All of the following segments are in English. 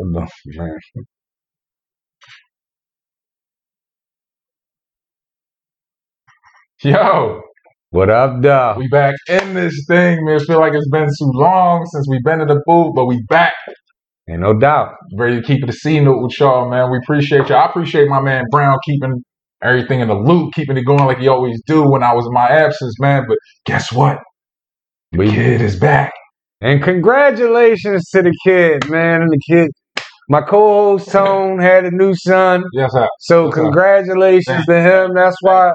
No, man. Yo, What up, dog? we back in this thing, man. Feel like it's been too long since we've been in the booth, but we back. Ain't no doubt. Ready to keep it a C note with y'all, man. We appreciate y'all. I appreciate my man Brown keeping everything in the loop, keeping it going like he always do when I was in my absence, man. But guess what? The We- kid is back. And congratulations to the kid, man, and the kid. My co-host Tone had a new son, Yes, sir. so Yes, sir. congratulations to him. That's why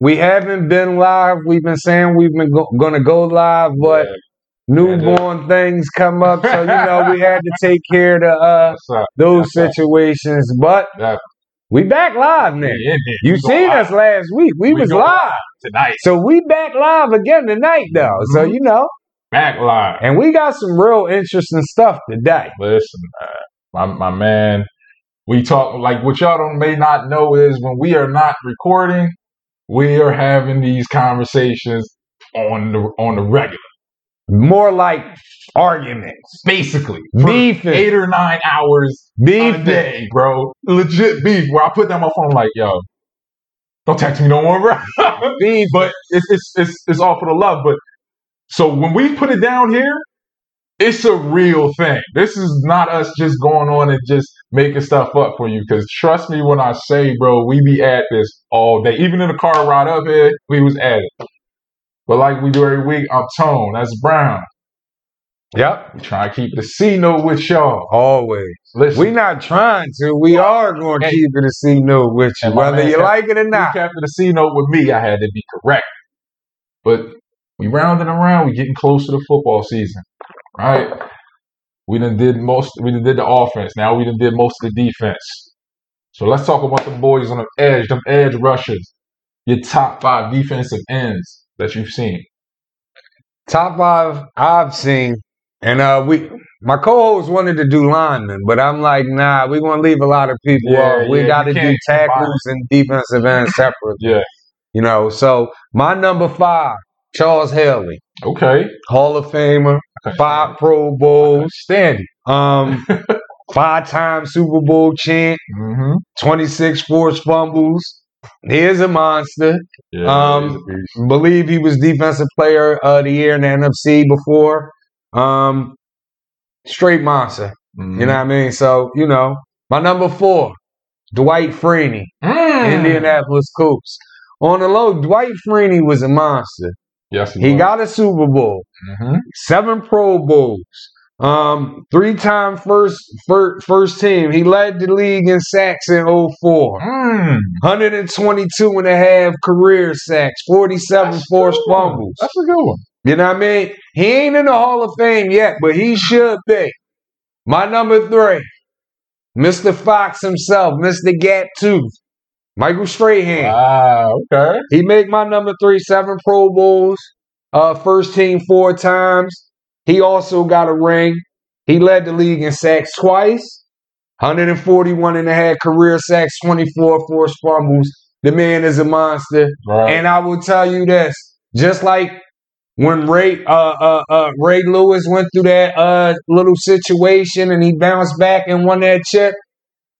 we haven't been live. We've been saying we've been go- gonna go live, but Yeah, newborn things come up, so you know we had to take care of the, uh, yes, those Yes, situations. But Yeah. we back live now. In. You We seen going us last week. We, We was going live. tonight. So we back live again tonight though. So Mhm. you know, Back live. and we got some real interesting stuff today. Listen, man, my my man, we talk like what y'all don't may not know is when we are not recording, we are having these conversations on the on the regular, More like arguments, basically Beef eight or nine hours a beefing. day, bro. Legit beef. Where I put down my phone, like, yo, don't text me no more, bro. Beef. but it's it's it's it's all for the love. But so when we put it down here, it's a real thing. This is not us just going on and just making stuff up for you. Because trust me when I say, bro, we be at this all day. Even in the car ride up here, we was at it. But like we do every week, I'm Tone. That's Brown. Yep. We try to keep the C note with y'all. Always. Listen, We not trying to. We are going to keep it a C note with you, whether you kept- like it or not. kept the C note with me. I had to be correct. But we rounding around. We getting close to the football season, right? We done did most. We done did the offense. Now we done did most of the defense. So let's talk about the boys on the edge. Them edge rushers. Your top five defensive ends that you've seen. Top five I've seen, and uh, we. My co-host wanted to do linemen, but I'm like, nah, we're gonna leave a lot of people Yeah, off. We yeah, got to do tackles and defensive ends separate. Yeah. You know, so my number five, Charles Haley, Okay. Hall of Famer, five Pro Bowls, Standing. um, five-time Super Bowl champ, Mm-hmm. 26 forced fumbles. He is a monster. Yeah. Um, a. Believe he was defensive player of the year in the NFC before. Um, straight monster. Mhm. You know what I mean? So, you know, my number four, Dwight Freeney, Mm. Indianapolis Colts. On the low, Dwight Freeney was a monster. Yes, he, He got a Super Bowl, Mhm. seven Pro Bowls, um, three-time first, first first team. He led the league in sacks in 04. Mm. 122 and a half career sacks, 47 That's forced fumbles. That's a good one. You know what I mean? He ain't in the Hall of Fame yet, but he should be. My number three, Mr. Fox himself, Mr. Gap Tooth, Michael Strahan. Wow. Okay. He made my number three, seven Pro Bowls, uh, first team four times. He also got a ring. He led the league in sacks twice, 141 and a half career sacks, 24 forced fumbles. The man is a monster. Right. And I will tell you this, just like when Ray uh, uh, uh, Ray Lewis went through that uh, little situation and he bounced back and won that chip,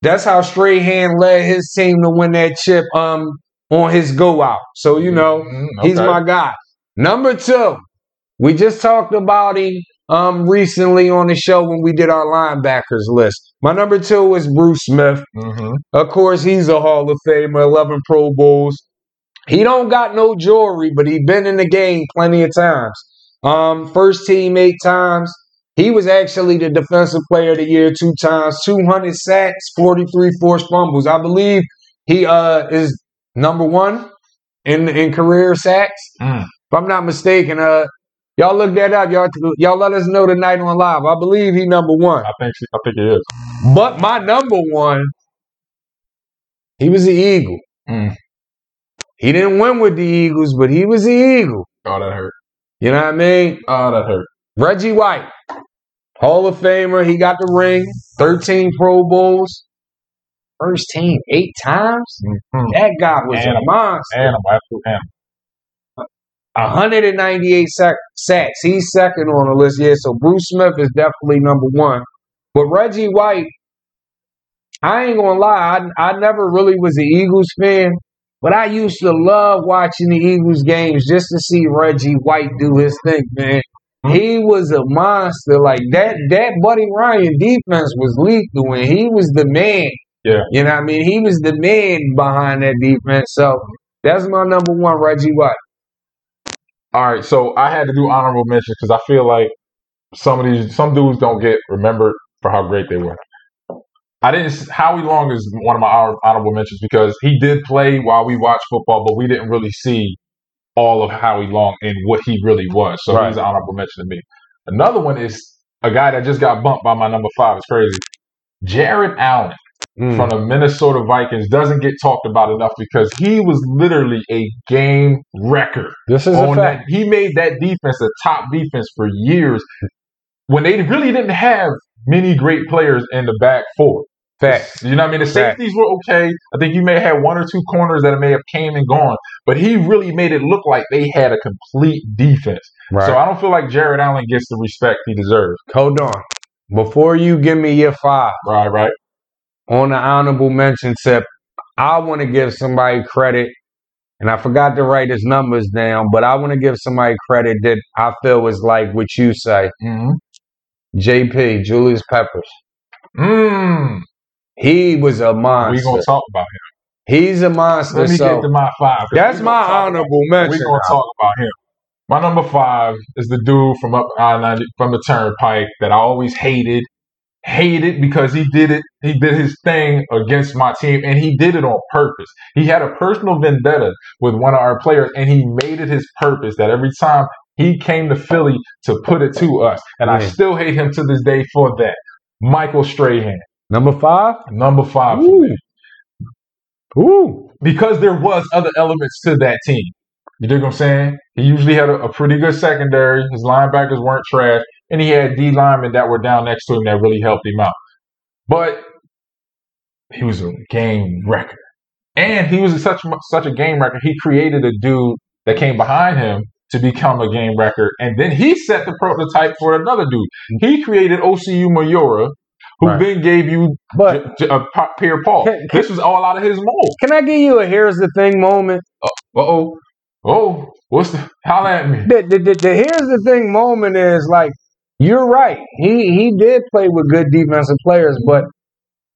that's how Strahan led his team to win that chip um, on his go out. So, you know, Mhm, he's my guy. Number two, we just talked about him um, recently on the show when we did our linebackers list. My number two is Bruce Smith. Mhm. Of course, he's a Hall of Famer, 11 Pro Bowls. He don't got no jewelry, but he been in the game plenty of times. Um, first team eight times. He was actually the defensive player of the year two times, 200 sacks, 43 forced fumbles. I believe he uh is number one in in career sacks. Mm. If I'm not mistaken, uh y'all look that up. Y'all y'all let us know tonight on live. I believe he number one. I think. I think it is. But my number one, he was the Eagle. Mm. He didn't win with the Eagles, but he was the Eagle. Oh, that hurt. You know what I mean? Oh, that hurt. Reggie White, Hall of Famer. He got the ring, 13 Pro Bowls. First team eight times? Mhm. That guy was Animal. a monster. Animal, absolute animal. 198 sac- sacks. He's second on the list. Yeah, so Bruce Smith is definitely number one. But Reggie White, I ain't gonna lie, I, I never really was an Eagles fan, but I used to love watching the Eagles games just to see Reggie White do his thing, man. He was a monster. Like that that Buddy Ryan defense was lethal and he was the man. Yeah. You know what I mean? He was the man behind that defense. So that's my number one, Reggie White. All right, so I had to do honorable mentions because I feel like some of these some dudes don't get remembered for how great they were. I didn't. Howie Long is one of my honorable mentions because he did play while we watched football, but we didn't really see all of Howie Long and what he really was. So Right. he's an honorable mention to me. Another one is a guy that just got bumped by my number five. It's crazy. Jared Allen Mm. from the Minnesota Vikings doesn't get talked about enough because he was literally a game wrecker This is a on that. fact. He made that defense a top defense for years when they really didn't have many great players in the back four. Fact. You know what I mean? The Fact. safeties were okay. I think you may have one or two corners that may have came and gone, but he really made it look like they had a complete defense. Right. So I don't feel like Jared Allen gets the respect he deserves. Hold on. Before you give me your five Right, right. on the honorable mention tip, I want to give somebody credit, and I forgot to write his numbers down, but I want to give somebody credit that I feel is like what you say. Mm-hmm. JP, Julius Peppers. Mm. He was a monster. We gonna talk about him. He's a monster. Let me So get to my five. that's my gonna talk about- honorable We're gonna talk about him. My number five is the dude from up I from the Turnpike that I always hated, hated because he did it. He did his thing against my team, and he did it on purpose. He had a personal vendetta with one of our players, and he made it his purpose that every time he came to Philly to put it to us, and I still hate him to this day for that. Michael Strahan, Number five? number five, Ooh. Ooh. because there was other elements to that team. You dig what I'm saying? He usually had a, a pretty good secondary. His linebackers weren't trash, and he had D linemen that were down next to him that really helped him out. But he was a game wrecker, and he was such such a game wrecker. He created a dude that came behind him to become a game wrecker, and then he set the prototype for another dude. He created Osi Umenyiora, who Right. then gave you But J- J- uh, Pierre Paul. Can- This was all out of his mold. can I give you a here's the thing moment? Uh oh. Oh, what's the holla at me? The, the, the, the here's the thing moment is like you're right. He he did play with good defensive players, but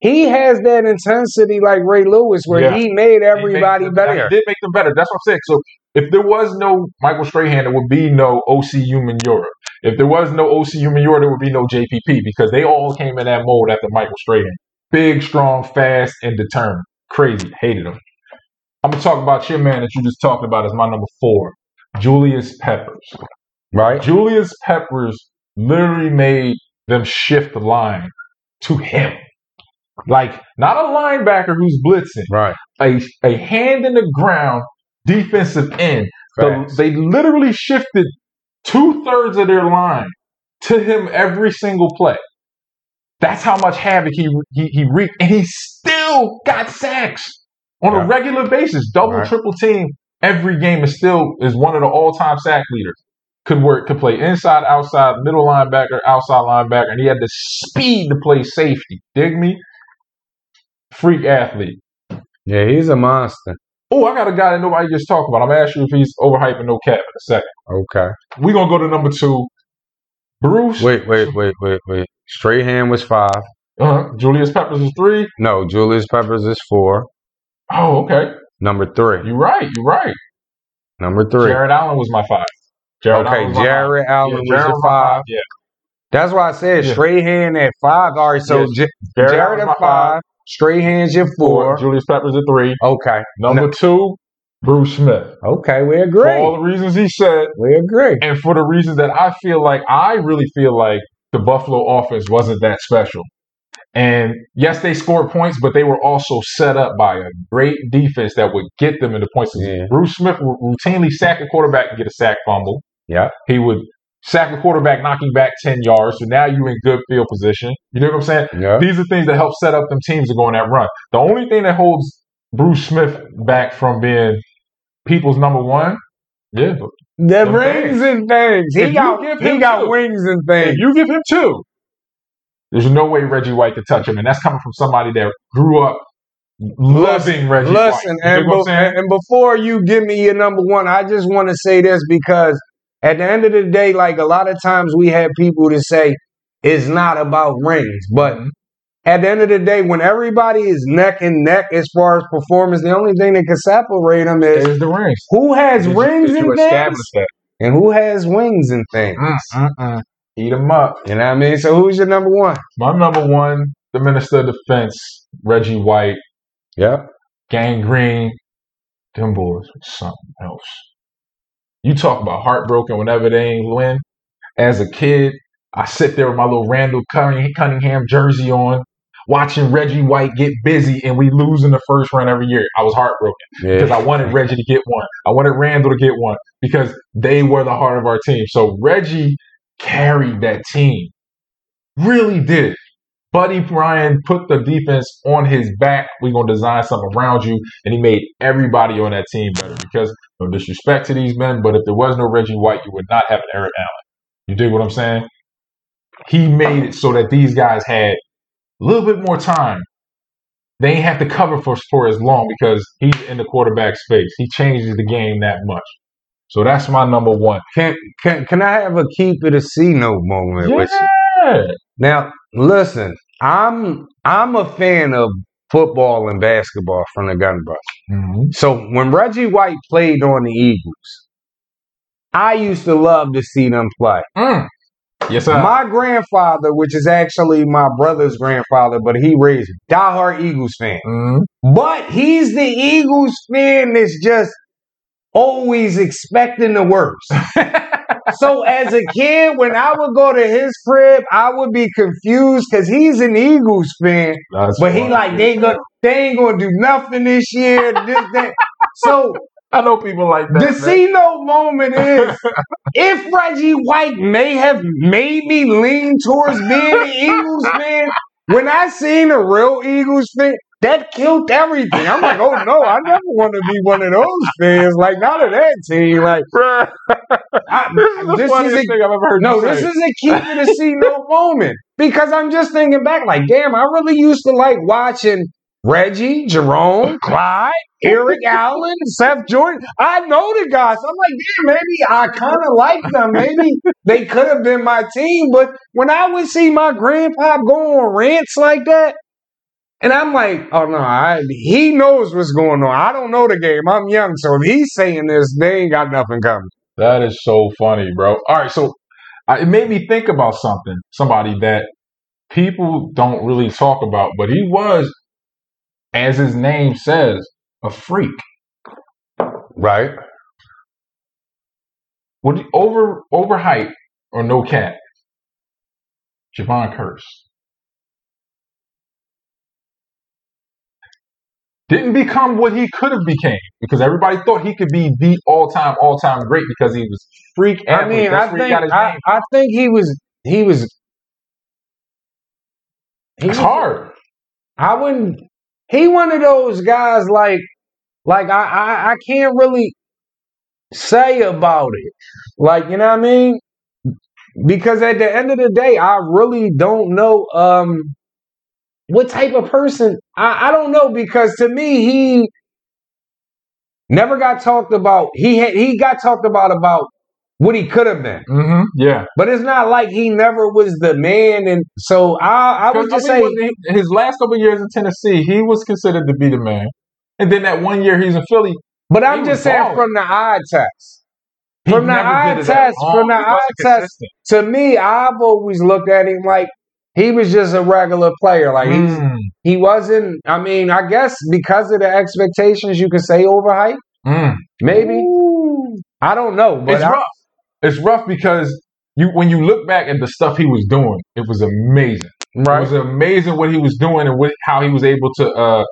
he has that intensity like Ray Lewis, where Yeah. he made He everybody them- better. He did make them better. That's what I'm saying. So if there was no Michael Strahan, there would be no Osi Umenyiora. If there was no Osi Umenyiora, there would be no JPP because they all came in that mold after Michael Strahan. Big, strong, fast, and determined. Crazy. Hated him. I'm gonna talk about your man that you just talked about as my number four, Julius Peppers. Right? Julius Peppers literally made them shift the line to him. Like, not a linebacker who's blitzing, Right. a, a hand in the ground defensive end. The- they literally shifted two thirds of their line to him every single play. That's how much havoc he he, he wreaked, and he still got sacks on Yeah. a regular basis, double, Right. triple team. Every game is still is one of the all time sack leaders. Could work, could play inside, outside, middle linebacker, outside linebacker, and he had the speed to play safety. Dig me? Freak athlete. Yeah, he's a monster. Oh, I got a guy that nobody gets talked about. I'm gonna ask you if he's overhyping no cap in a second. Okay. We're gonna go to number two. Bruce. Wait, wait, wait, wait, wait. Strahan was five. uh-huh. Julius Peppers is three. No, Julius Peppers is four. Oh, okay. Number three. You're right. You're right. Number three. Jared Allen was my five. Jared okay, Allen Jared five. Allen Yeah, was Jared was five. Yeah. That's why I said Yeah. Strahan at five. All right, so Yes. J- Jared, Jared at my five. Five. hands, your Four. four. Julius Peppers at three. Okay. Number two, Bruce Smith. Okay, we agree. For all the reasons he said, We agree. and for the reasons that I feel like I really feel like the Buffalo offense wasn't that special. And yes, they scored points, but they were also set up by a great defense that would get them into points. Yeah. Bruce Smith would routinely sack a quarterback and get a sack fumble. Yeah. He would sack a quarterback, knocking back 10 yards. So now you're in good field position. You know what I'm saying? Yeah. These are things that help set up them teams to go on that run. The only thing that holds Bruce Smith back from being people's number one, yeah, The rings and things. He If got he got two. wings and if things. you give him two, There's no way Reggie White could touch him, and that's coming from somebody that grew up loving Reggie White. Listen, and, dig what I'm be- and before you give me your number one, I just want to say this because at the end of the day, like a lot of times we have people to say it's not about rings, but Mhm. at the end of the day, when everybody is neck and neck as far as performance, the only thing that can separate them is There's the rings. who has Did you- rings did and you things establish that? and who has wings and things. Mm, mm. Eat them up. You know what I mean? So who's your number one? My number one, the Minister of Defense, Reggie White, Yep. gangrene. Them boys was something else. You talk about heartbroken whenever they ain't win. As a kid, I sit there with my little Randall Cunningham jersey on, watching Reggie White get busy, and we lose in the first round every year. I was heartbroken because I wanted Reggie to get one. I wanted Randall to get one because they were the heart of our team. So Reggie carried that team. Really did. Buddy Ryan put the defense on his back. We're going to design something around you. And he made everybody on that team better because no disrespect to these men, but if there was no Reggie White, you would not have an Eric Allen. You dig what I'm saying? He made it so that these guys had a little bit more time. They ain't have to cover for, for as long because he's in the quarterback space. He changes the game that much. So that's my number one. Can can can I have a keep it a C note moment with you? Yeah. Now, listen, I'm I'm a fan of football and basketball from the gun brush. Mhm. So when Reggie White played on the Eagles, I used to love to see them play. Mm. Yes, sir. My grandfather, which is actually my brother's grandfather, but he raised diehard Eagles fan. Mhm. But he's the Eagles fan that's just always expecting the worst. so as a kid, when I would go to his crib, I would be confused because he's an Eagles fan, That's but he funny. like they go they ain't gonna do nothing this year. This, that. So I know people like that. the man. see no moment is if Reggie White may have made me lean towards being an Eagles fan, when I seen a real Eagles fan, that killed everything. I'm like, oh no, I never want to be one of those fans. Like, not of that team. Like, Bruh, I, this is the this is a thing I've ever heard no, this say. is a keep it a see no moment because I'm just thinking back, like, damn, I really used to like watching Reggie, Jerome, Clyde, Eric Allen, Seth Joyner. I know the guys. I'm like, damn, maybe I kind of like them. Maybe they could have been my team. But when I would see my grandpa go on rants like that, and I'm like, oh no, I, he knows what's going on. I don't know the game. I'm young, so if he's saying this, they ain't got nothing coming. That is so funny, bro. All right, so uh, it made me think about something. Somebody that people don't really talk about, but he was, as his name says, a freak. Right. Would over over height or no cat? Jevon Kearse. Didn't become what he could have became because everybody thought he could be the all time all time great because he was freak I athlete. mean, That's I think I. I think he was he was. He It's was- hard. I wouldn't. He one of those guys like like I, I I can't really say about it. Like you know what I mean? Because at the end of the day, I really don't know um what type of person. I, I don't know because to me he never got talked about. He had he got talked about about what he could have been. hmm Yeah. But it's not like he never was the man, and so I, I would just I mean, he- his last couple years in Tennessee, he was considered to be the man. And then that one year he's in Philly, but I'm just saying balling. from the eye test. From the eye did it that test, from the eye test, to me, I've always looked at him like he was just a regular player. Like he's, Mm, he wasn't. I mean, I guess because of the expectations, you could say overhyped. mm. Maybe I don't know, but It's I- rough. It's rough because you when you look back at the stuff he was doing, it was amazing. Right, It right? was amazing what he was doing and what, how he was able to uh,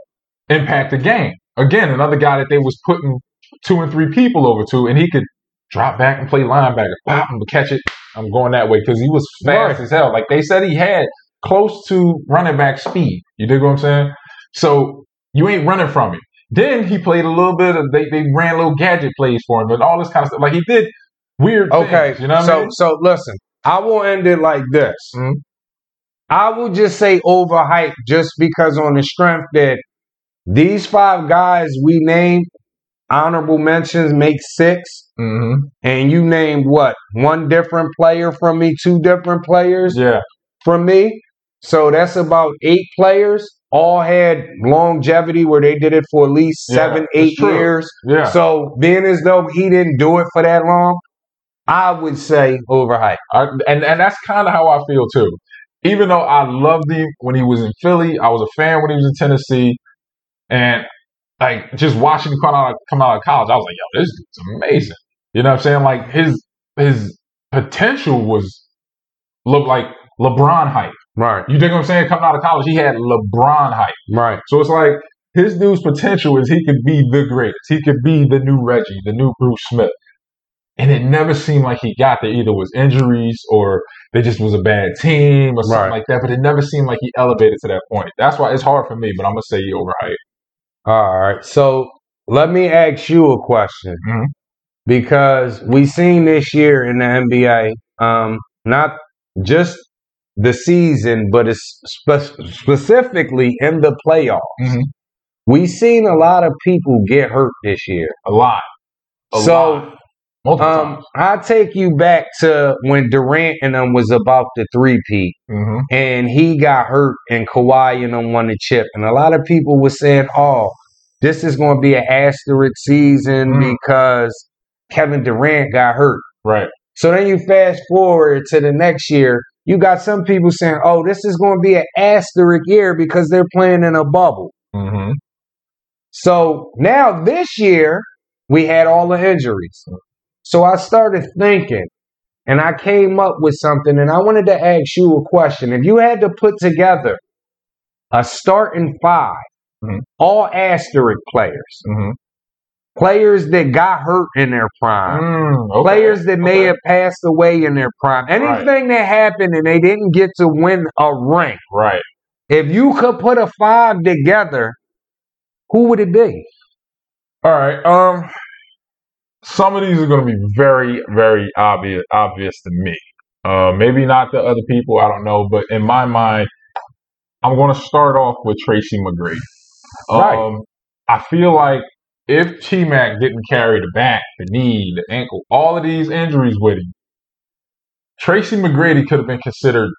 impact the game. Again, another guy that they was putting two and three people over to, and he could drop back and play linebacker, pop and catch it. I'm going that way because he was fast Right. as hell. Like they said, he had close to running back speed. You dig what I'm saying? So you ain't running from him. Then he played a little bit of they, they ran little gadget plays for him and all this kind of stuff. Like he did weird Okay, things. You know what so I mean? so listen, I will end it like this. Mhm. I will just say overhyped just because on the strength that these five guys we named honorable mentions make six, Mm-hmm. and you named what one different player from me, two different players Yeah. from me. So that's about eight players. All had longevity where they did it for at least Yeah, seven, eight years. Yeah. So being as though he didn't do it for that long, I would say overhyped. I, and and that's kind of how I feel too. Even though I loved him when he was in Philly, I was a fan when he was in Tennessee, and like just watching him come out come out of college, I was like, "Yo, this dude's amazing." You know what I'm saying? Like his his potential was looked like LeBron hype. Right, You dig what I'm saying? Coming out of college, he had LeBron hype. right, So it's like his dude's potential is he could be the greatest. He could be the new Reggie, the new Bruce Smith. And it never seemed like he got there. Either was injuries or they just was a bad team or something Right. like that. But it never seemed like he elevated to that point. That's why it's hard for me. But I'm gonna say he overhyped. All right. So let me ask you a question Mhm. Because we've seen this year in the NBA, um, not just the season, but it's spe- specifically in the playoffs. Mhm. We seen a lot of people get hurt this year. A lot. A So, lot. Um. I take you back to when Durant and them was about the three peat. hmm and he got hurt and Kawhi and them won the chip. And a lot of people were saying, oh, this is going to be an asterisk season Mm. because Kevin Durant got hurt. Right. So then you fast forward to the next year, you got some people saying, oh, this is going to be an asterisk year because they're playing in a bubble. hmm So now this year, we had all the injuries. So I started thinking, and I came up with something, and I wanted to ask you a question. If you had to put together a starting 5 Mhm. all asterisk players, hmm players that got hurt in their prime, Mm, okay. players that may Okay. have passed away in their prime, anything that happened and they didn't get to win a ring, Right. if you could put a five together, who would it be? All right. Um, some of these are going to be very, very obvious, obvious to me. Uh, maybe not to other people. I don't know, but in my mind, I'm going to start off with Tracy McGrady. Right. Um, I feel like if T Mac didn't carry the back, the knee, the ankle, all of these injuries with him, Tracy McGrady could have been considered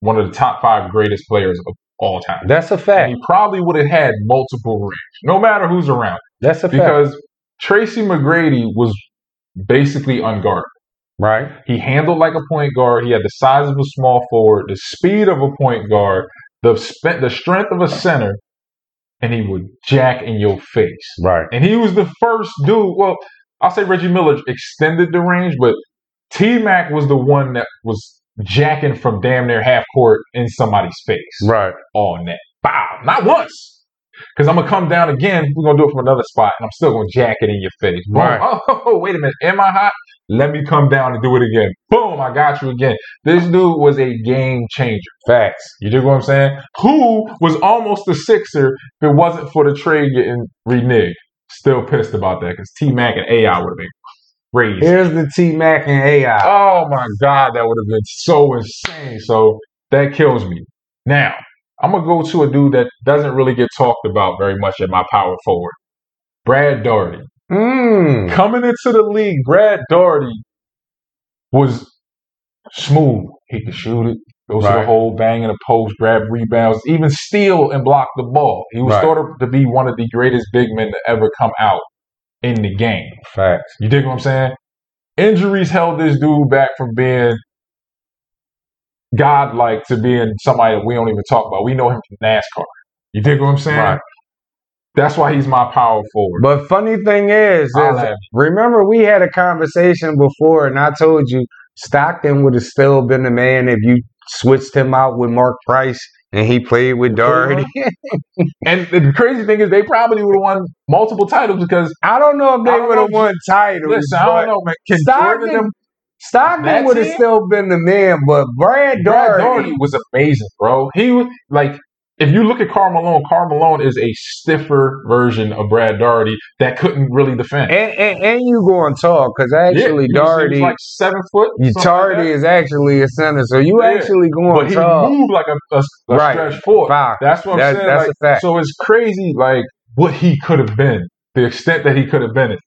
one of the top five greatest players of all time. That's a And fact. he probably would have had multiple rings, no matter who's around That's a fact. because Tracy McGrady was basically unguarded. Right. He handled like a point guard. He had the size of a small forward, the speed of a point guard, the the strength of a center, and he would jack in your face. Right. And he was the first dude. Well, I'll say Reggie Miller extended the range, but T Mac was the one that was jacking from damn near half court in somebody's face Right. all net. Bow. Not once. Because I'm gonna come down again. We're gonna do it from another spot, and I'm still gonna jack it in your face. Boom. Right. Oh, wait a minute. Am I hot? Let me come down and do it again. Boom. I got you again. This dude was a game changer. Facts. You dig what I'm saying? Who was almost a Sixer if it wasn't for the trade getting reneged? Still pissed about that because T Mac and AI would have been crazy. Here's the T Mac and AI. Oh my God, that would have been so insane. So that kills me. Now, I'm gonna go to a dude that doesn't really get talked about very much at my power forward. Brad Daugherty. Mm. Coming into the league, Brad Daugherty was smooth. He could shoot it, go to the Right. hole, bang in the post, grab rebounds, even steal and block the ball. He was Right. thought of to be one of the greatest big men to ever come out in the game. Facts. You dig what I'm saying? Injuries held this dude back from being godlike to being somebody that we don't even talk about. We know him from NASCAR. You dig what I'm saying? Right. That's why he's my power forward. But funny thing is, is Holla at me. remember we had a conversation before, and I told you Stockton would have still been the man if you switched him out with Mark Price and he played with Daugherty. And the crazy thing is, they probably would have won multiple titles because I don't know if they would have won titles. listen, I don't know, man. Can Stockton- them? Stockton would have still been the man, but Brad Brad Daugherty, was amazing, bro. He was like if you look at Karl Malone, Karl Malone is a stiffer version of Brad Daugherty that couldn't really defend. And, and, and you going tall because actually he was- Daugherty, like seven foot. like Daugherty that. is actually a center, so you Yeah, actually going but he tall. moved like a, a, a Right. stretch four. Fact. That's what I'm saying. that's like, a fact. So it's crazy, like what he could have been, the extent that he could have been. It.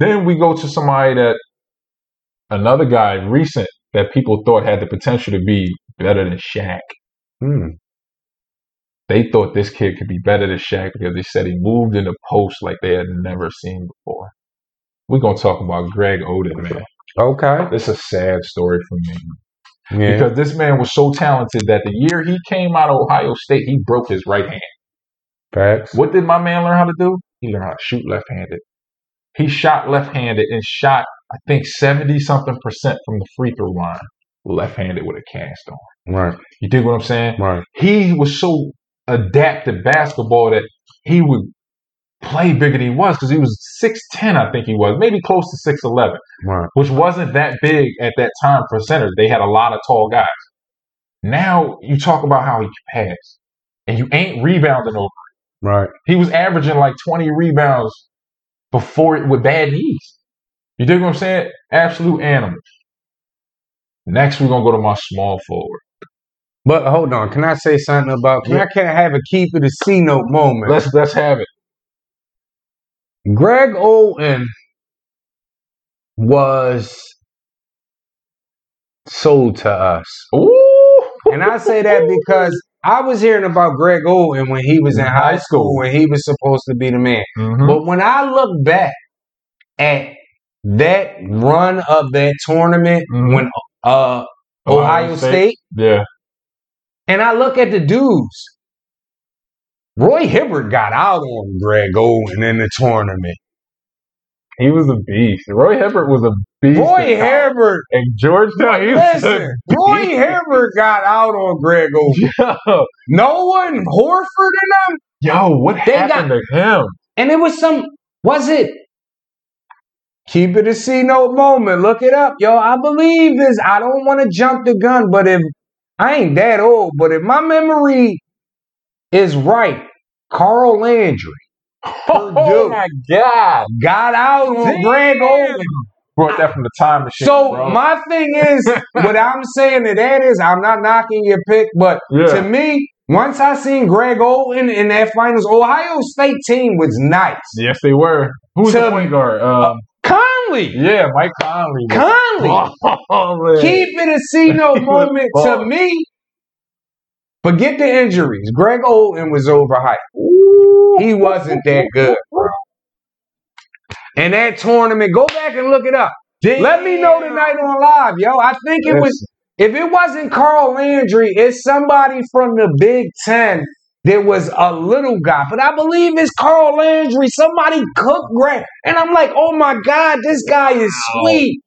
Then we go to somebody that another guy recent that people thought had the potential to be better than Shaq. Hmm. They thought this kid could be better than Shaq because they said he moved in the post like they had never seen before. We're gonna talk about Greg Oden, man. Okay. It's a sad story for me Yeah. because this man was so talented that the year he came out of Ohio State, he broke his right hand. Facts. What did my man learn how to do? He learned how to shoot left-handed. He shot left-handed and shot, I think, seventy something percent from the free throw line, left-handed with a cast on. Right. You dig what I'm saying? Right. He was so adapted basketball that he would play bigger than he was because he was six ten, I think he was, maybe close to six eleven Right. which wasn't that big at that time for centers. They had a lot of tall guys. Now you talk about how he can pass, and you ain't rebounding over. it. Right. He was averaging like 20 rebounds before it with bad knees. You dig what I'm saying? Absolute animal. Next, we're gonna go to my small forward. But hold on, can I say something about? Can I can't have a keep it a C note moment? Let's let's have it. Greg Oden was sold to us. Ooh, And I say that because I was hearing about Greg Oden when he was in high school, when he was supposed to be the man. Mhm. But when I look back at that run of that tournament Mhm. when uh Ohio, State. yeah, and I look at the dudes, Roy Hibbert got out on Greg Oden in the tournament. he was a beast. Roy Hibbert was a beast. Roy. Hibbert, and was a listen, Roy Hibbert got out on Greg Oden. Yo, No one, Horford and them, yo, what They happened to him? and it was some. Was it? Keep it a C note moment. Look it up, yo. I believe this. I don't want to jump the gun, but if I ain't that old, but if my memory is right, Carl Landry Oh my god! got out on Greg Oden. Brought that from the time machine. So bro. my thing is, what I'm saying to that is, I'm not knocking your pick, but Yeah. to me, once I seen Greg Oden in that finals, Ohio State team was nice. yes, they were. Who's the point guard? Um, Conley, yeah, Mike Conley. Conley, Oh, man. keep it a He was moment to me. Forget the injuries. Greg Oden was overhyped. He wasn't that good, bro. And that tournament, go back and look it up. Let me know tonight on live, yo. I think it was if it wasn't Carl Landry, it's somebody from the Big Ten that was a little guy. But I believe it's Carl Landry. Somebody cooked Greg. And I'm like, oh my God, this guy is Wow. sweet.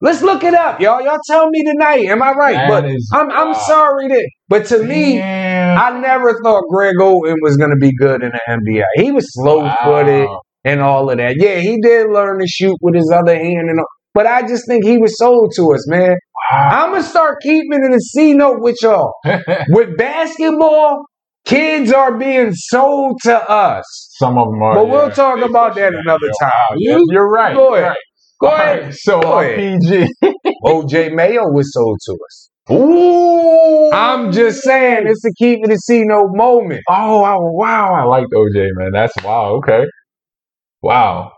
Let's look it up, y'all. Y'all tell me tonight. Am I right? That but is- I'm I'm sorry that but to me, Damn. I never thought Greg Oden was gonna be good in the NBA. He was slow footed Wow. and all of that. Yeah, he did learn to shoot with his other hand and all. But I just think he was sold to us, man. Wow. I'm gonna start keeping in a C note with y'all. With basketball, kids are being sold to us. Some of them are. But we'll talk They about that another time. wow, You, You're right. go ahead. right. Go ahead. right, So Go ahead. PG. OJ Mayo was sold to us. Ooh. I'm just saying, it's a keep it a C no moment. Oh wow, wow! I liked OJ, man. That's wow. Okay, wow.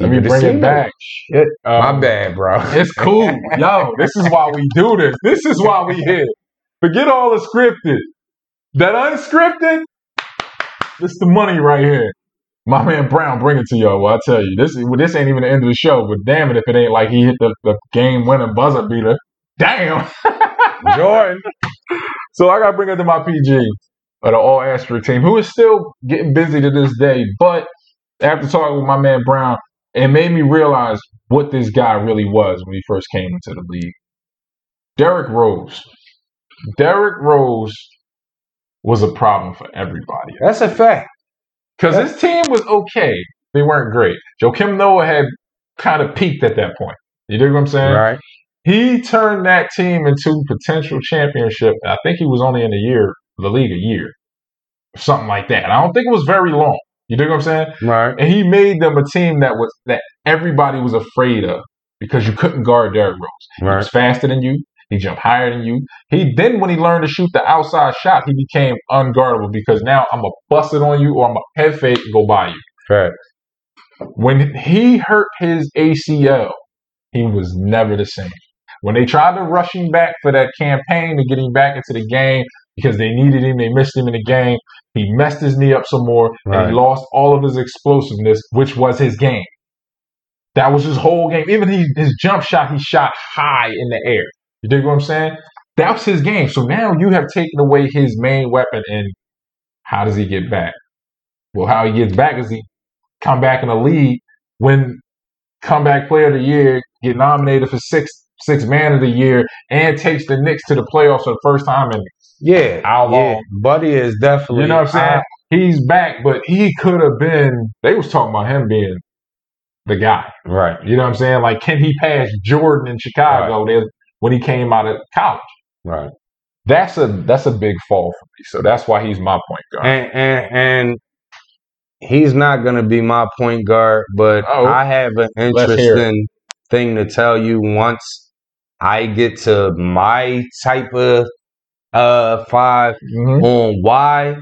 Let me Keep it a bring it back. Shit. My Um, bad, bro. It's cool, yo. This is why we do this. This is why we here. Forget all the scripted. That unscripted. This the money right here. My man Brown, bring it to y'all. Well, I tell you, this well, this ain't even the end of the show. But damn it, if it ain't like he hit the, the game winning buzzer beater. Damn. Jordan. So I got to bring it to my PG of the All Asterisk team, who is still getting busy to this day. But after talking with my man Brown, it made me realize what this guy really was when he first came into the league. Derrick Rose. Derrick Rose was a problem for everybody That's a fact. because his team was okay. They weren't great. Joakim Noah had kind of peaked at that point. You dig what I'm saying? Right. He turned that team into potential championship. I think he was only in the year, the league a year. something like that. I don't think it was very long. You dig what I'm saying? Right. And he made them a team that was that everybody was afraid of because you couldn't guard Derrick Rose. He was faster than you. He jumped higher than you. He then when he learned to shoot the outside shot, he became unguardable because now I'm gonna bust it on you or I'm gonna head fake and go by you. Fact. When he hurt his ACL, he was never the same. When they tried to rush him back for that campaign to get him back into the game because they needed him, they missed him in the game. He messed his knee up some more and Right. he lost all of his explosiveness, which was his game. That was his whole game. Even he, his jump shot, he shot high in the air. You dig what I'm saying? That was his game. So now you have taken away his main weapon, and how does he get back? Well, how he gets back is he come back in the league, win comeback player of the year, get nominated for six six man of the year, and takes the Knicks to the playoffs for the first time in Yeah. How yeah. long? Buddy is definitely. you know what I'm saying? He's back, but he could have been. They was talking about him being the guy. Right. You know what I'm saying? Like, can he pass Jordan in Chicago there when he came out of college? Right. That's a that's a big fall for me. So that's why he's my point guard. And and and he's not gonna be my point guard, but Oh. I have an Let's hear it. interesting thing to tell you once I get to my type of uh five Mhm, on why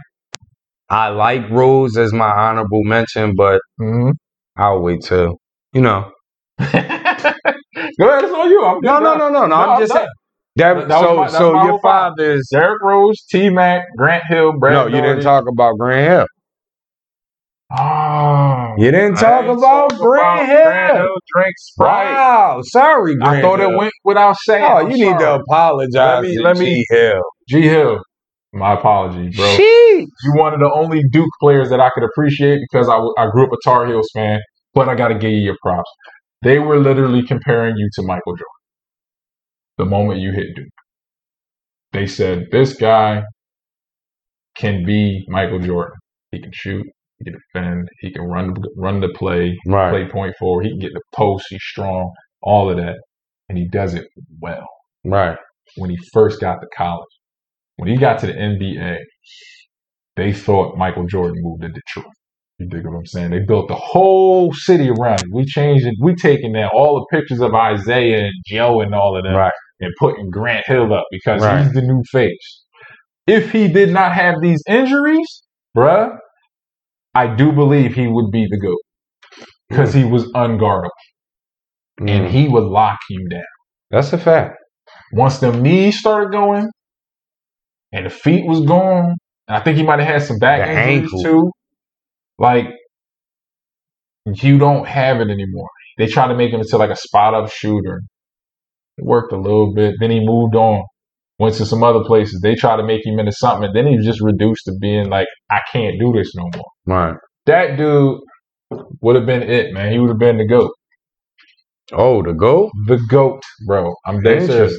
I like Rose as my honorable mention, but mhm. I'll wait till you know. Go ahead, it's on you. I'm No, no, no, no, no. I'm just saying. That, That so my- so your five. is Derrick Rose, T Mac, Grant Hill, Brad. no. You didn't talk about Grant Hill. Oh, You didn't talk about Grant about Grant Hill. Hill drink Sprite. Wow, sorry, I Grant thought it went without saying. Oh, I'm you need to apologize Let me- let me- G Hill. G Hill. My apologies, bro. Sheesh. You one of the only Duke players that I could appreciate because I grew up a Tar Heels fan, but I got to give you your props. They were literally comparing you to Michael Jordan the moment you hit Duke. They said, this guy can be Michael Jordan. He can shoot, he can defend, he can run run the play, Right. play point forward, he can get the post, he's strong, all of that. And he does it well Right. when he first got to college. When he got to the NBA, they thought Michael Jordan moved to Detroit. You dig what I'm saying? They built the whole city around it. We changed it. We taking that all the pictures of Isiah and Joe and all of them Right. and putting Grant Hill up because Right. he's the new face. If he did not have these injuries, bruh, I do believe he would be the GOAT because he was unguardable and Mm. he would lock you down. That's a fact. once the knees started going and the feet was gone, and I think he might have had some back The injuries ankle. too. Like you don't have it anymore. They tried to make him into like a spot up shooter. It worked a little bit. Then he moved on, went to some other places. They tried to make him into something, then he was just reduced to being like, I can't do this no more. Right. That dude would have been it, man. He would have been the GOAT. Oh, the goat? The GOAT, bro. I'm dead serious.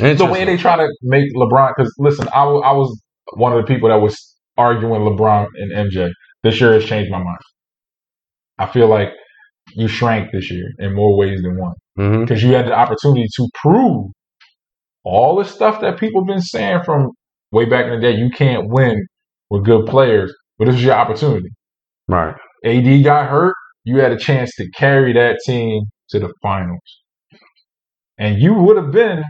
Interesting. the way they try to make LeBron. Because listen, I I was one of the people that was arguing LeBron and MJ. This year has changed my mind. I feel like you shrank this year in more ways than one mm-hmm. because you had the opportunity to prove all the stuff that people been saying from way back in the day. You can't win with good players, but this is your opportunity. Right. AD got hurt. You had a chance to carry that team to the finals. And you would have been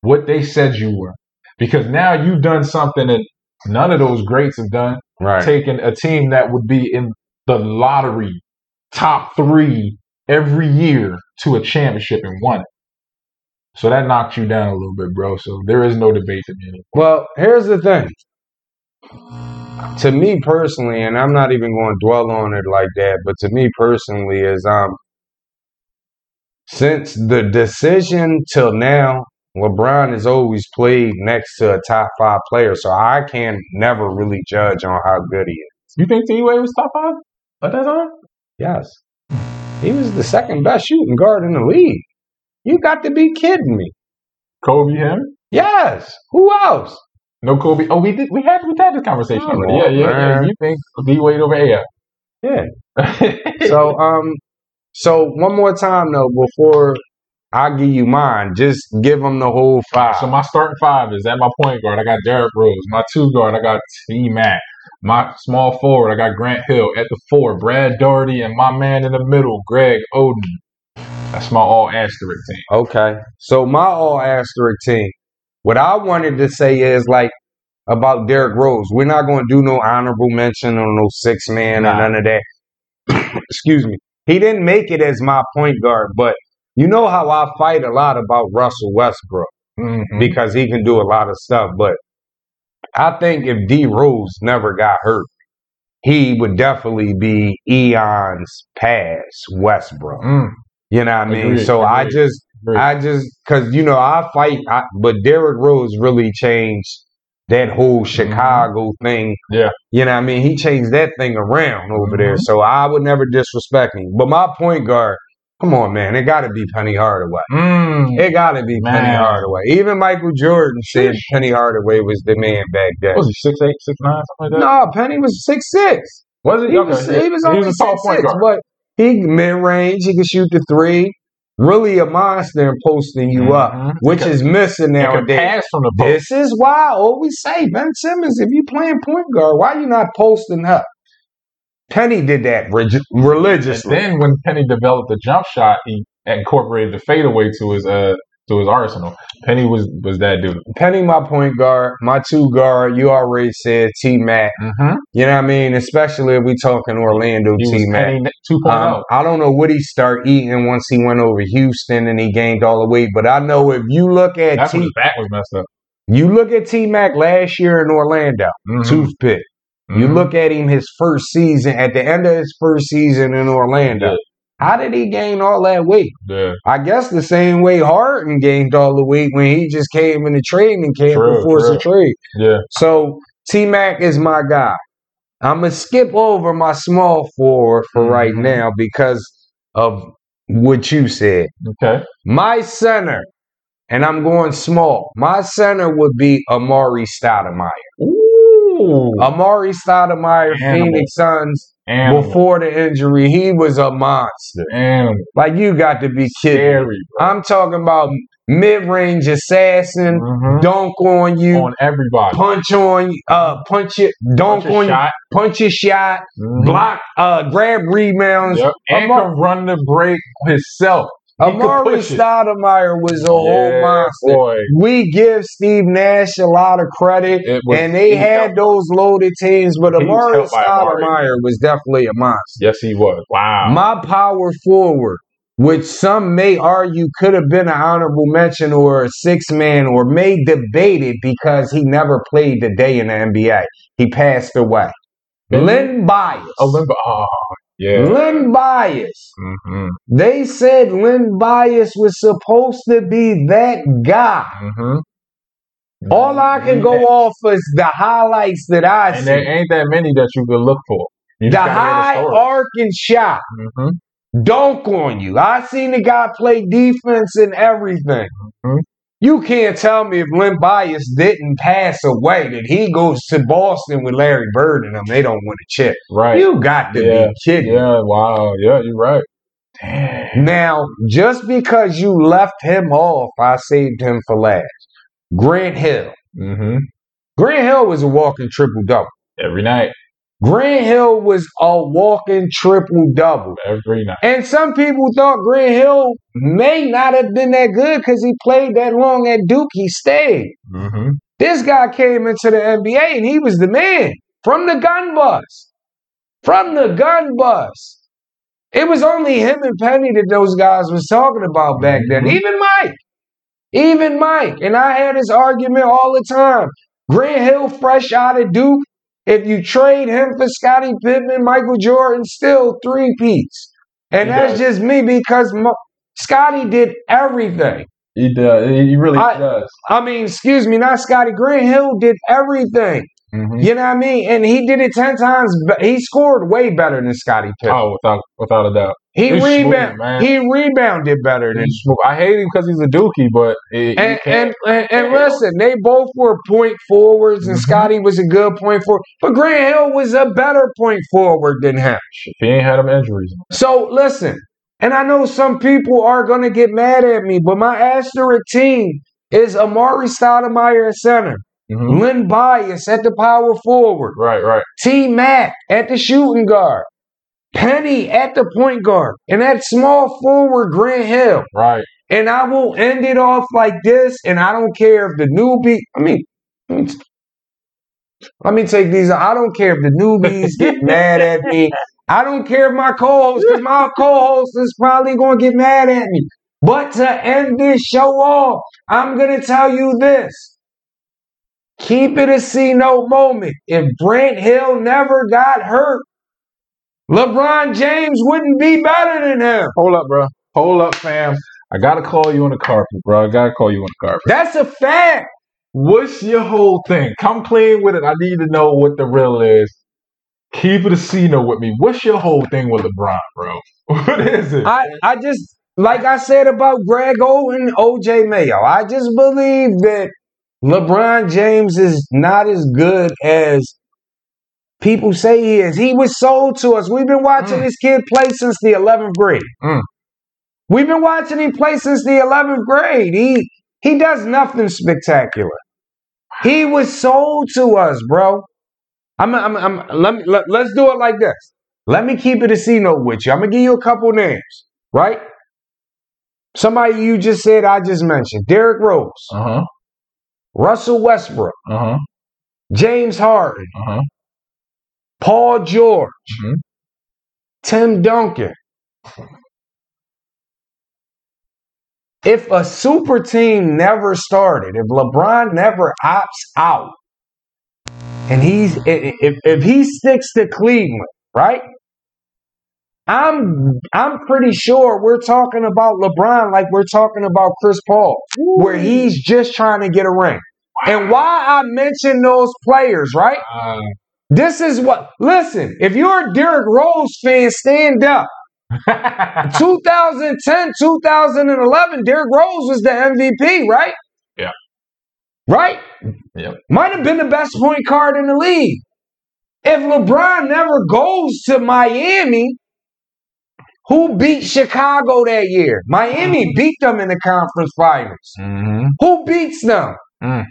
what they said you were. Because now you've done something that none of those greats have done, Right. taking a team that would be in the lottery top three every year to a championship and won it. So that knocked you down a little bit, bro. So there is no debate to me. Well, here's the thing. To me personally, and I'm not even going to dwell on it like that, but to me personally, is um, since the decision till now, LeBron has always played next to a top five player, so I can never really judge on how good he is. You think D Wade was top five at that time? Yes, he was the second best shooting guard in the league. You got to be kidding me. Kobe, him? Yes. Who else? No Kobe. Oh, we did. We had we had this conversation Come already. yeah, yeah, yeah. You think D Wade over AF? Yeah. So um, so one more time though before I'll give you mine. Just give them the whole five. So my starting five is at my point guard. I got Derrick Rose. My two guard, I got T Mac. My small forward, I got Grant Hill. At the four, Brad Daugherty, and my man in the middle, Greg Oden. That's my all asterisk team. Okay. So my all asterisk team. What I wanted to say is like about Derrick Rose. We're not going to do no honorable mention or no six man or none of that. Excuse me. He didn't make it as my point guard, but you know how I fight a lot about Russell Westbrook Mhm. because he can do a lot of stuff. But I think if D Rose never got hurt, he would definitely be eons past Westbrook. Mm, You know what I mean? Agreed, so I just agreed. I just because you know I fight, I, but Derrick Rose really changed that whole Chicago thing. Mm-hmm. Yeah. you know what I mean. He changed that thing around over there. Mhm. So I would never disrespect him. But my point guard, come on, man, it got to be Penny Hardaway. Mm. It got to be Penny Hardaway. Even Michael Jordan said Penny Hardaway was the man back then. Was he six eight, six nine, something like that? No, Penny was six six. Was he? He Okay, was, he was only a tall six point six, guard. but he mid range. He could shoot the three. Really a monster in posting you up, Mhm. which He is missing He nowadays. This is why I always say Ben Simmons. If you playing point guard, why you not posting up? Penny did that reg- And religiously. then when Penny developed the jump shot, he incorporated the fadeaway to his uh to his arsenal. Penny was was that dude. Penny, my point guard, my two guard. You already said T Mac. Mm-hmm. You know what I mean? Especially if we talking Orlando T Mac. Penny oh. 2.0. Um, I don't know what he start eating once he went over Houston and he gained all the weight, but I know if you look at That's T, his back was messed up. you look at T Mac last year in Orlando, Mhm. toothpick. You Mhm. look at him his first season at the end of his first season in Orlando. Yeah. How did he gain all that weight? Yeah. I guess the same way Harden gained all the weight when he just came in the training camp True, the trade. Yeah. So T Mac is my guy. I'm gonna skip over my small forward for right Mhm. now because of what you said. Okay. My center, and I'm going small. My center would be Amar'e Stoudemire. Ooh. Amar'e Stoudemire, Animal. Phoenix Suns. Animal. Before the injury, he was a monster. Animal. Like you got to be kidding. Scary. I'm talking about mid-range assassin, Mhm. dunk on you, On everybody. punch on you, uh, punch it, dunk Punch on you, punch your shot, Mhm. block, uh, grab rebounds. Yep. And Amar- can run the break himself. He could Amar'e push it. Stoudemire was a whole Yeah, monster. boy. We give Steve Nash a lot of credit, was, and they had helped- those loaded teams, but He was Amar'e helped by Amar'e. Stoudemire was definitely a monster. Yes, he was. Wow. My power forward, which some may argue could have been an honorable mention or a six man, or may debate it because he never played the day in the NBA. He passed away. Did? Len Bias. Oh, Limbo. Oh, yeah. Len Bias. Mm-hmm. They said Len Bias was supposed to be that guy. Mm-hmm. All I can go off is the highlights that I And see. there ain't that many that you can look for. You The high the story. arcing shot. Mhm. dunk on you. I seen the guy play defense and everything. Mhm. You can't tell me if Len Bias didn't pass away that he goes to Boston with Larry Bird and them. They don't win a chip. Right. You got to Yeah. be kidding. yeah. Wow. Yeah. You're right. Damn. Now, just because you left him off, I saved him for last. Grant Hill. Mm-hmm. Grant Hill was a walking triple double. Every night. Grant Hill was a walking triple double. Every night. And some people thought Grant Hill may not have been that good because he played that long at Duke. He stayed. Mm-hmm. This guy came into the NBA and he was the man from the gun bus. From the gun bus. It was only him and Penny that those guys was talking about back then. Mhm. Even Mike. Even Mike. And I had this argument all the time. Grant Hill, fresh out of Duke. If you trade him for Scottie Pippen, Michael Jordan, still three peats. And that's just me because Mo- Scottie did everything. He does. He really I- does. I mean, excuse me, not Scottie. Grant Hill did everything. Mm-hmm. You know what I mean? And he did it 10 times. He scored way better than Scottie Pippen. Oh, without without a doubt. He, rebound, he rebounded better than. I hate him because he's a dookie, but it, and, and, and, and listen, they both were point forwards, and Mhm. Scottie was a good point forward. But Grant Hill was a better point forward than him. if he ain't had them injuries. So listen, And I know some people are going to get mad at me, but my asterisk team is Amar'e Stoudemire at center, Mhm. Len Bias at the power forward, Right, right. T Mac at the shooting guard, Penny at the point guard, and that small forward Grant Hill. Right. And I will end it off like this, and I don't care if the newbie. I mean, let me, take these. I don't care if the newbies get mad at me. I don't care if my co-host, because my co-host is probably going to get mad at me. But to end this show off, I'm going to tell you this. Keep it a C note moment. If Brent Hill never got hurt, LeBron James wouldn't be better than him. Hold up, bro. Hold up, fam. I gotta call you on the carpet, bro. I gotta call you on the carpet. That's a fact. What's your whole thing? Come clean with it. I need to know what the real is. Keep it a C note with me. What's your whole thing with LeBron, bro? What is it? I, I just like I said about Greg Oden, OJ Mayo. I just believe that LeBron James is not as good as people say he is. He was sold to us. We've been watching Mm. this kid play since the 11th grade. Mm. We've been watching him play since the 11th grade. He he does nothing spectacular. He was sold to us, bro. I'm, I'm, I'm let me let, let's do it like this. Let me keep it a C note with you. I'm gonna give you a couple names, right? Somebody you just said I just mentioned. Derrick Rose, Uh huh. Russell Westbrook, Uh huh. James Harden, Uh huh. Paul George, Mhm. Tim Duncan. If a super team never started, if LeBron never opts out, and he's if if he sticks to Cleveland, right? I'm I'm pretty sure we're talking about LeBron like we're talking about Chris Paul, where he's just trying to get a ring. And why I mention those players, right? Uh, This is what listen, if you're a Derrick Rose fan, stand up. 2010, 2011, Derrick Rose was the MVP, right? Yeah. Right? Yep. Might have been the best point guard in the league. If LeBron never goes to Miami, who beat Chicago that year? Miami beat them in the conference finals. mhm. Who beats them? Mm.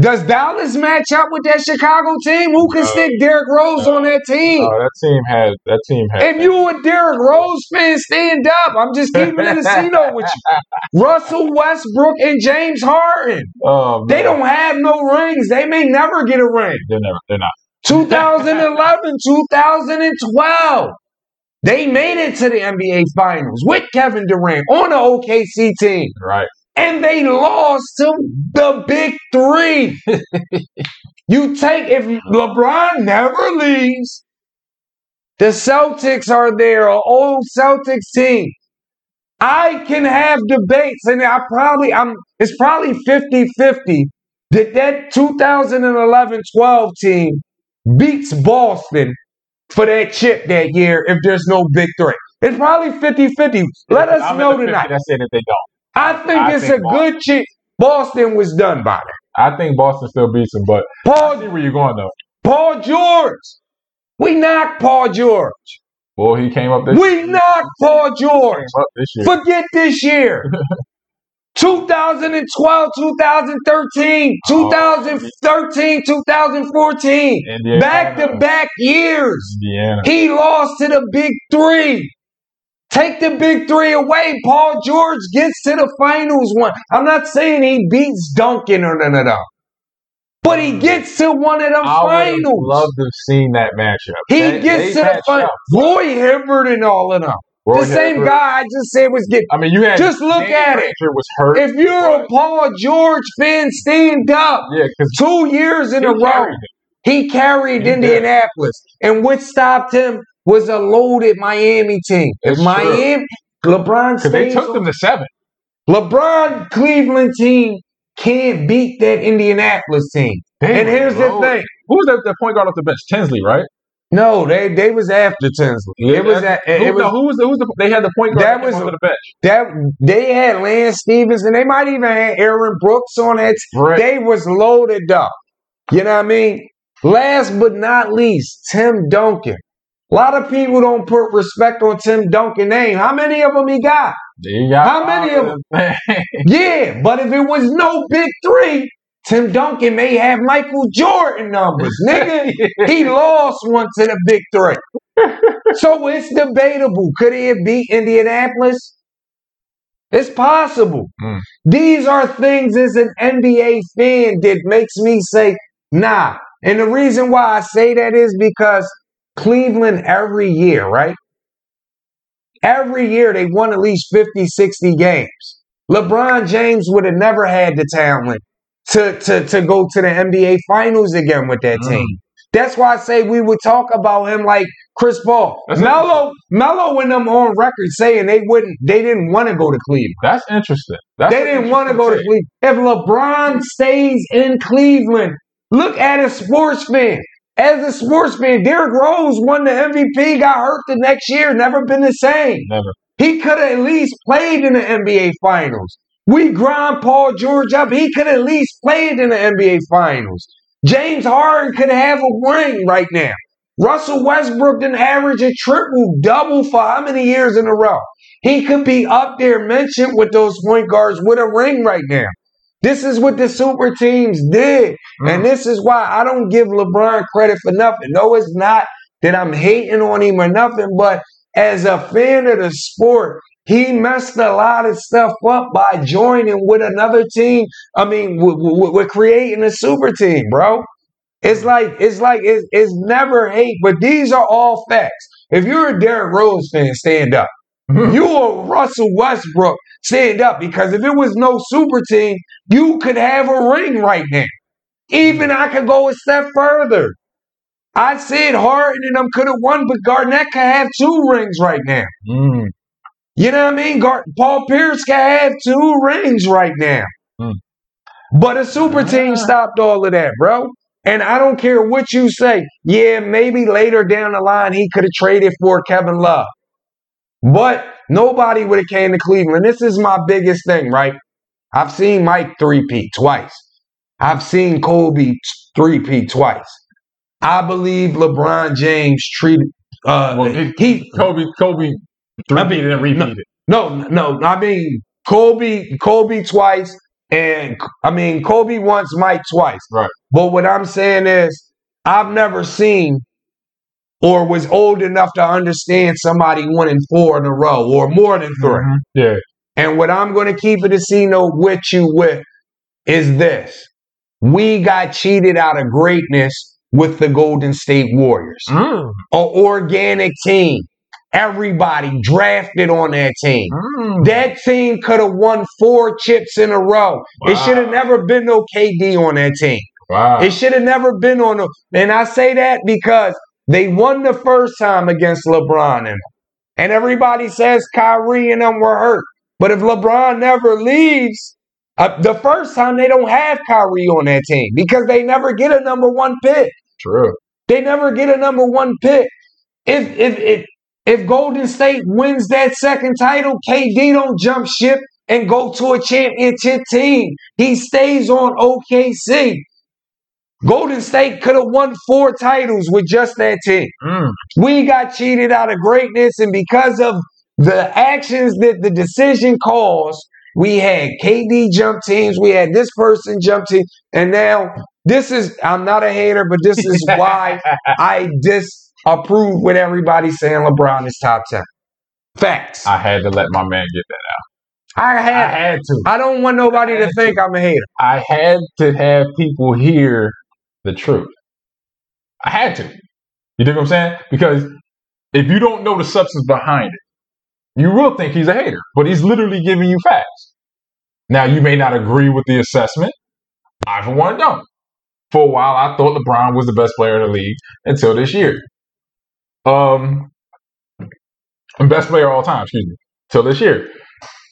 Does Dallas match up with that Chicago team? Who can No. stick Derrick Rose No. on that team? Oh, that team had that team had. If you a Derrick Rose fan, stand up. I'm just keeping it a C note with you. Russell Westbrook and James Harden. oh. They don't have no rings. They may never get a ring. They're never. They're not. 2011, 2012. They made it to the NBA Finals with Kevin Durant on the OKC team. Right. And they lost to the big three. you take, if LeBron never leaves, the Celtics are there, an old Celtics team. I can have debates, and I probably, I'm, it's probably 50 50 that that 2011 12 team beats Boston for that chip that year if there's no big three. It's probably 50 50. Let us I'm know at the 50 tonight. That said, if they don't, I think I it's think a good chip. Boston was done by that. I think Boston still beats them. But I Paul see where you're going though. Paul George. We knocked Paul George. Boy, he came up this. We knocked Paul George. this year. Forget this year. 2012, 2013, 2013, 2014. Indiana. Back to back years. Indiana. He lost to the big three. Take the big three away. Paul George gets to the finals one. I'm not saying he beats Duncan or none of them. But he gets to one of them I finals. loved to have seen that matchup. He They- gets they to the finals. Roy Hibbert and all of them. Roy the same Hibbert- guy I just said was getting. I mean, you had Just look Danny at it. Was hurt. If you're a Paul George fan, stand up. yeah, because Two years in a row, he carried He did. Indianapolis. And what stopped him was a loaded Miami team. If It's Miami, LeBron because they took on- them to seven. LeBron Cleveland team can't beat that Indianapolis team. They and here's the thing. Who was that, that point guard off the bench? Tinsley, right? No, they they was after Tinsley. it was at, who, it was no, who was the, who was the, they had the point guard That was on the bench. that they had Lance Stevens and they might even have Aaron Brooks on it. Right. They was loaded up. You know what I mean? Last but not least, Tim Duncan. A lot of people don't put respect on Tim Duncan name. How many of them he got? You got How many of them? Yeah, but if it was no big three, Tim Duncan may have Michael Jordan numbers, nigga. he lost one to the big three. so it's debatable. Could he have beat Indianapolis? It's possible. Mm. These are things as an NBA fan that makes me say, nah. And the reason why I say that is because Cleveland every year, right? Every year they won at least 50, 60 games. LeBron James would have never had the talent to, to, to go to the NBA finals again with that Mm. team. That's why I say we would talk about him like Chris Paul. That's Melo, Melo and them on record saying they wouldn't, they didn't want to go to Cleveland. That's interesting. That's they didn't want to go to Cleveland. If LeBron stays in Cleveland, look at a sports fan. As a sports fan, Derrick Rose won the MVP, got hurt the next year, never been the same. Never. He could have at least played in the NBA Finals. We grind Paul George up. He could at least played in the NBA Finals. James Harden could have a ring right now. Russell Westbrook didn't average a triple double for how many years in a row? He could be up there mentioned with those point guards with a ring right now. This is what the super teams did. Mm. And this is why I don't give LeBron credit for nothing. No, it's not that I'm hating on him or nothing, but as a fan of the sport, he messed a lot of stuff up by joining with another team. I mean, with creating a super team, bro. It's like it's like it's, it's never hate, but these are all facts. If you're a Derrick Rose fan, stand up. You a Russell Westbrook, stand up because if it was no super team, you could have a ring right now. Even I could go a step further. I said Harden and them could have won, but Garnett could have two rings right now. Mm. You know what I mean? Gar- Paul Pierce can have two rings right now. Mm. But a super team stopped all of that, bro. And I don't care what you say. Yeah, maybe later down the line he could have traded for Kevin Love. But nobody would have came to Cleveland. This is my biggest thing, right? I've seen Mike 3P twice. I've seen Kobe 3P twice. I believe LeBron James treated uh, Well, it- he Kobe, Kobe, three I mean, and repeated. no, no. I mean, Kobe, Kobe twice, and I mean Kobe once, Mike twice. Right. But what I'm saying is, I've never seen or was old enough to understand somebody winning four in a row or more than 3 Mhm. Yeah. And what I'm going to keep it a C note with you with is this: we got cheated out of greatness with the Golden State Warriors Mm. a organic team. Everybody drafted on that team. Mm. That team could have won four chips in a row. It should have never been no KD on that team. Wow. It should have never been on. No, and I say that because they won the first time against LeBron and them. And everybody says Kyrie and them were hurt. But if LeBron never leaves, uh, the first time they don't have Kyrie on that team because they never get a number one pick. True. They never get a number one pick. If if if if Golden State wins that second title, KD don't jump ship and go to a championship team. He stays on OKC. Golden State could have won four titles with just that team. Mm. We got cheated out of greatness, and because of the actions that the decision caused, we had KD jump teams, we had this person jump team, and now this is I'm not a hater, but this is why I disapprove with everybody saying LeBron is top ten. Facts. I, I had to let my man get that. Out. I had. had to. I don't want nobody to think I'm a hater. I had to have people hear the truth. I had to. You dig what I'm saying? Because if you don't know the substance behind it, you will think he's a hater, but he's literally giving you facts. Now, you may not agree with the assessment. I, for one, don't. For a while, I thought LeBron was the best player in the league until this year. Um, best player of all time, excuse me, till this year.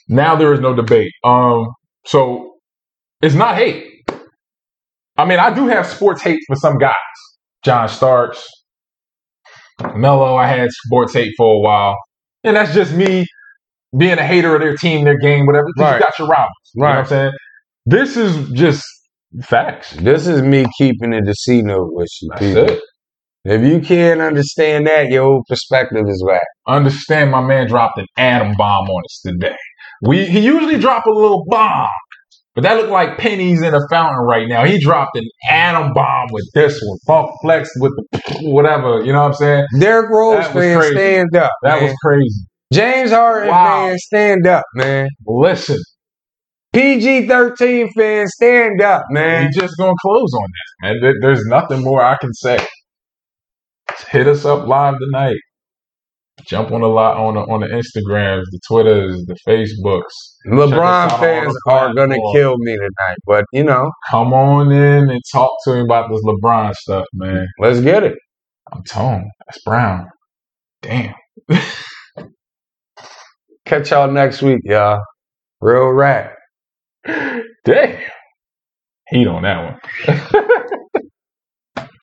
Now there is no debate. Um, so it's not hate. I mean, I do have sports hate for some guys. John Starks, Melo, I had sports hate for a while. And that's just me being a hater of their team, their game, whatever. Right. You got your rivals. You know what I'm saying? This is just facts. This is me keeping it a C note with you. That's people. it. If you can't understand that, your perspective is whack. Understand my man dropped an atom bomb on us today. We he usually drop a little bomb, but that looked like pennies in a fountain right now. He dropped an atom bomb with this one. Funk Flex with the whatever, you know what I'm saying? Derrick Rose fan, stand up. That man. was crazy. James Harden Wow. fan, stand up, man. Listen, PG 13 fan, stand up, man. we just gonna close on this, man. There's nothing more I can say. Hit us up live tonight. Jump on the lot on the on the Instagrams, the Twitters, the Facebooks. Check us out LeBron fans are gonna kill me tonight, but you know, Come on in and talk to me about this LeBron stuff, man. let's get it. I'm toned. That's Brown. Damn. Catch y'all next week, y'all. Real rap. Damn. Heat on that one.